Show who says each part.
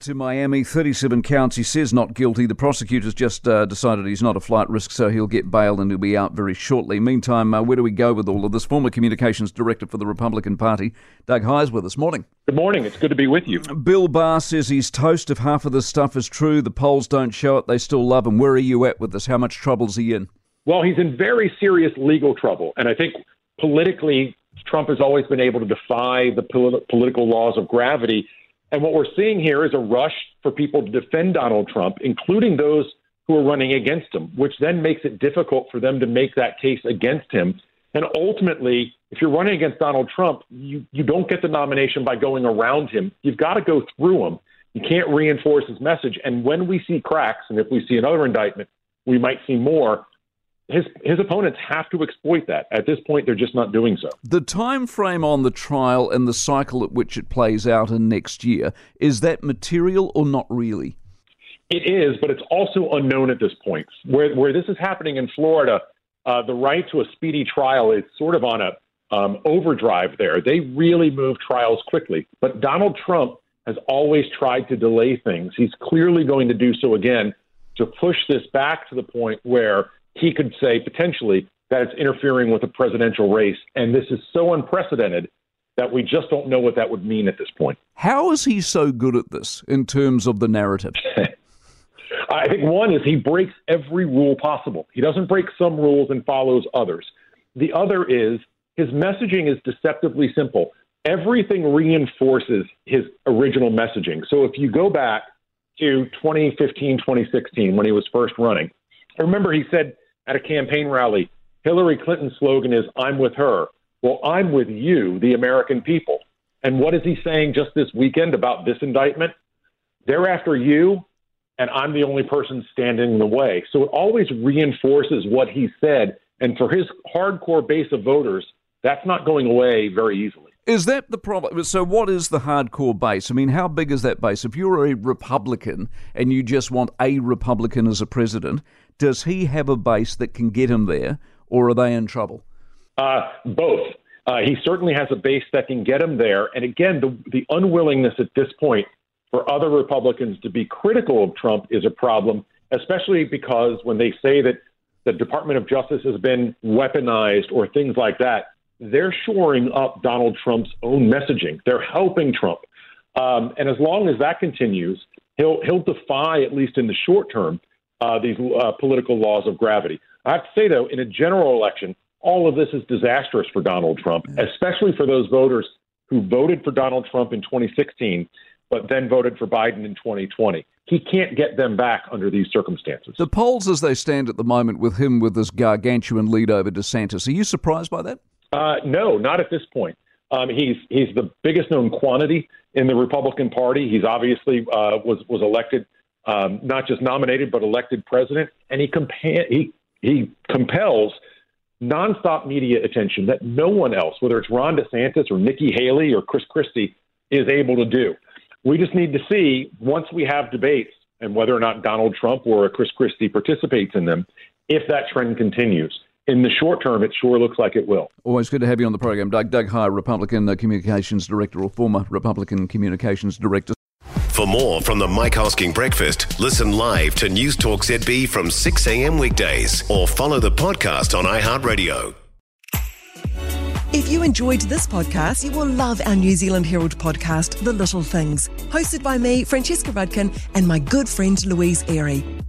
Speaker 1: to Miami. 37 counts. He says not guilty. The prosecutors just uh, decided he's not a flight risk, so he'll get bail and he'll be out very shortly. Meantime, uh, where do we go with all of this? Former communications director for the Republican Party, Doug Heyes, with us. Morning.
Speaker 2: Good morning. It's good to be with you.
Speaker 1: Bill Barr says he's toast if half of this stuff is true. The polls don't show it. They still love him. Where are you at with this? How much trouble's he in?
Speaker 2: Well, he's in very serious legal trouble. And I think politically, Trump has always been able to defy the polit- political laws of gravity. And what we're seeing here is a rush for people to defend Donald Trump, including those who are running against him, which then makes it difficult for them to make that case against him. And ultimately, if you're running against Donald Trump, you, you don't get the nomination by going around him. You've got to go through him. You can't reinforce his message. And when we see cracks, and if we see another indictment, we might see more, his his opponents have to exploit that. At this point, they're just not doing so.
Speaker 1: The time frame on the trial and the cycle at which it plays out in next year is that material or not really?
Speaker 2: It is, but it's also unknown at this point. Where where this is happening in Florida, uh, the right to a speedy trial is sort of on a um, overdrive there. They really move trials quickly, but Donald Trump has always tried to delay things. He's clearly going to do so again to push this back to the point where he could say potentially that it's interfering with a presidential race. And this is so unprecedented that we just don't know what that would mean at this point.
Speaker 1: How is he so good at this in terms of the narrative?
Speaker 2: I think one is he breaks every rule possible. He doesn't break some rules and follows others. The other is his messaging is deceptively simple. Everything reinforces his original messaging. So if you go back to 2015, 2016, when he was first running, I remember he said at a campaign rally, Hillary Clinton's slogan is, I'm with her. Well, I'm with you, the American people. And what is he saying just this weekend about this indictment? They're after you, and I'm the only person standing in the way. So it always reinforces what he said. And for his hardcore base of voters, that's not going away very easily.
Speaker 1: Is that the problem? So, what is the hardcore base? I mean, how big is that base? If you're a Republican and you just want a Republican as a president, does he have a base that can get him there, or are they in trouble?
Speaker 2: Uh, both. Uh, he certainly has a base that can get him there. And again, the, the unwillingness at this point for other Republicans to be critical of Trump is a problem, especially because when they say that the Department of Justice has been weaponized or things like that, they're shoring up Donald Trump's own messaging. They're helping Trump. Um, and as long as that continues, he'll he'll defy, at least in the short term, uh, these uh, political laws of gravity. I have to say, though, in a general election, all of this is disastrous for Donald Trump, especially for those voters who voted for Donald Trump in 2016, but then voted for Biden in 2020. He can't get them back under these circumstances.
Speaker 1: The polls, as they stand at the moment, with him with this gargantuan lead over DeSantis, are you surprised by that?
Speaker 2: Uh, no, not at this point. Um, he's he's the biggest known quantity in the Republican Party. He's obviously uh, was was elected um, not just nominated but elected president, and he compa- he he compels nonstop media attention that no one else, whether it's Ron DeSantis or Nikki Haley or Chris Christie, is able to do. We just need to see once we have debates and whether or not Donald Trump or Chris Christie participates in them, if that trend continues. In the short term, it sure looks like it will.
Speaker 1: Always good to have you on the program, Doug. Doug Heye, Republican uh, Communications Director or former Republican Communications Director.
Speaker 3: For more from the Mike Hosking Breakfast, listen live to News Talk ZB from 6 a.m. weekdays or follow the podcast on iHeartRadio.
Speaker 4: If you enjoyed this podcast, you will love our New Zealand Herald podcast, The Little Things, hosted by me, Francesca Rudkin, and my good friend Louise Airy.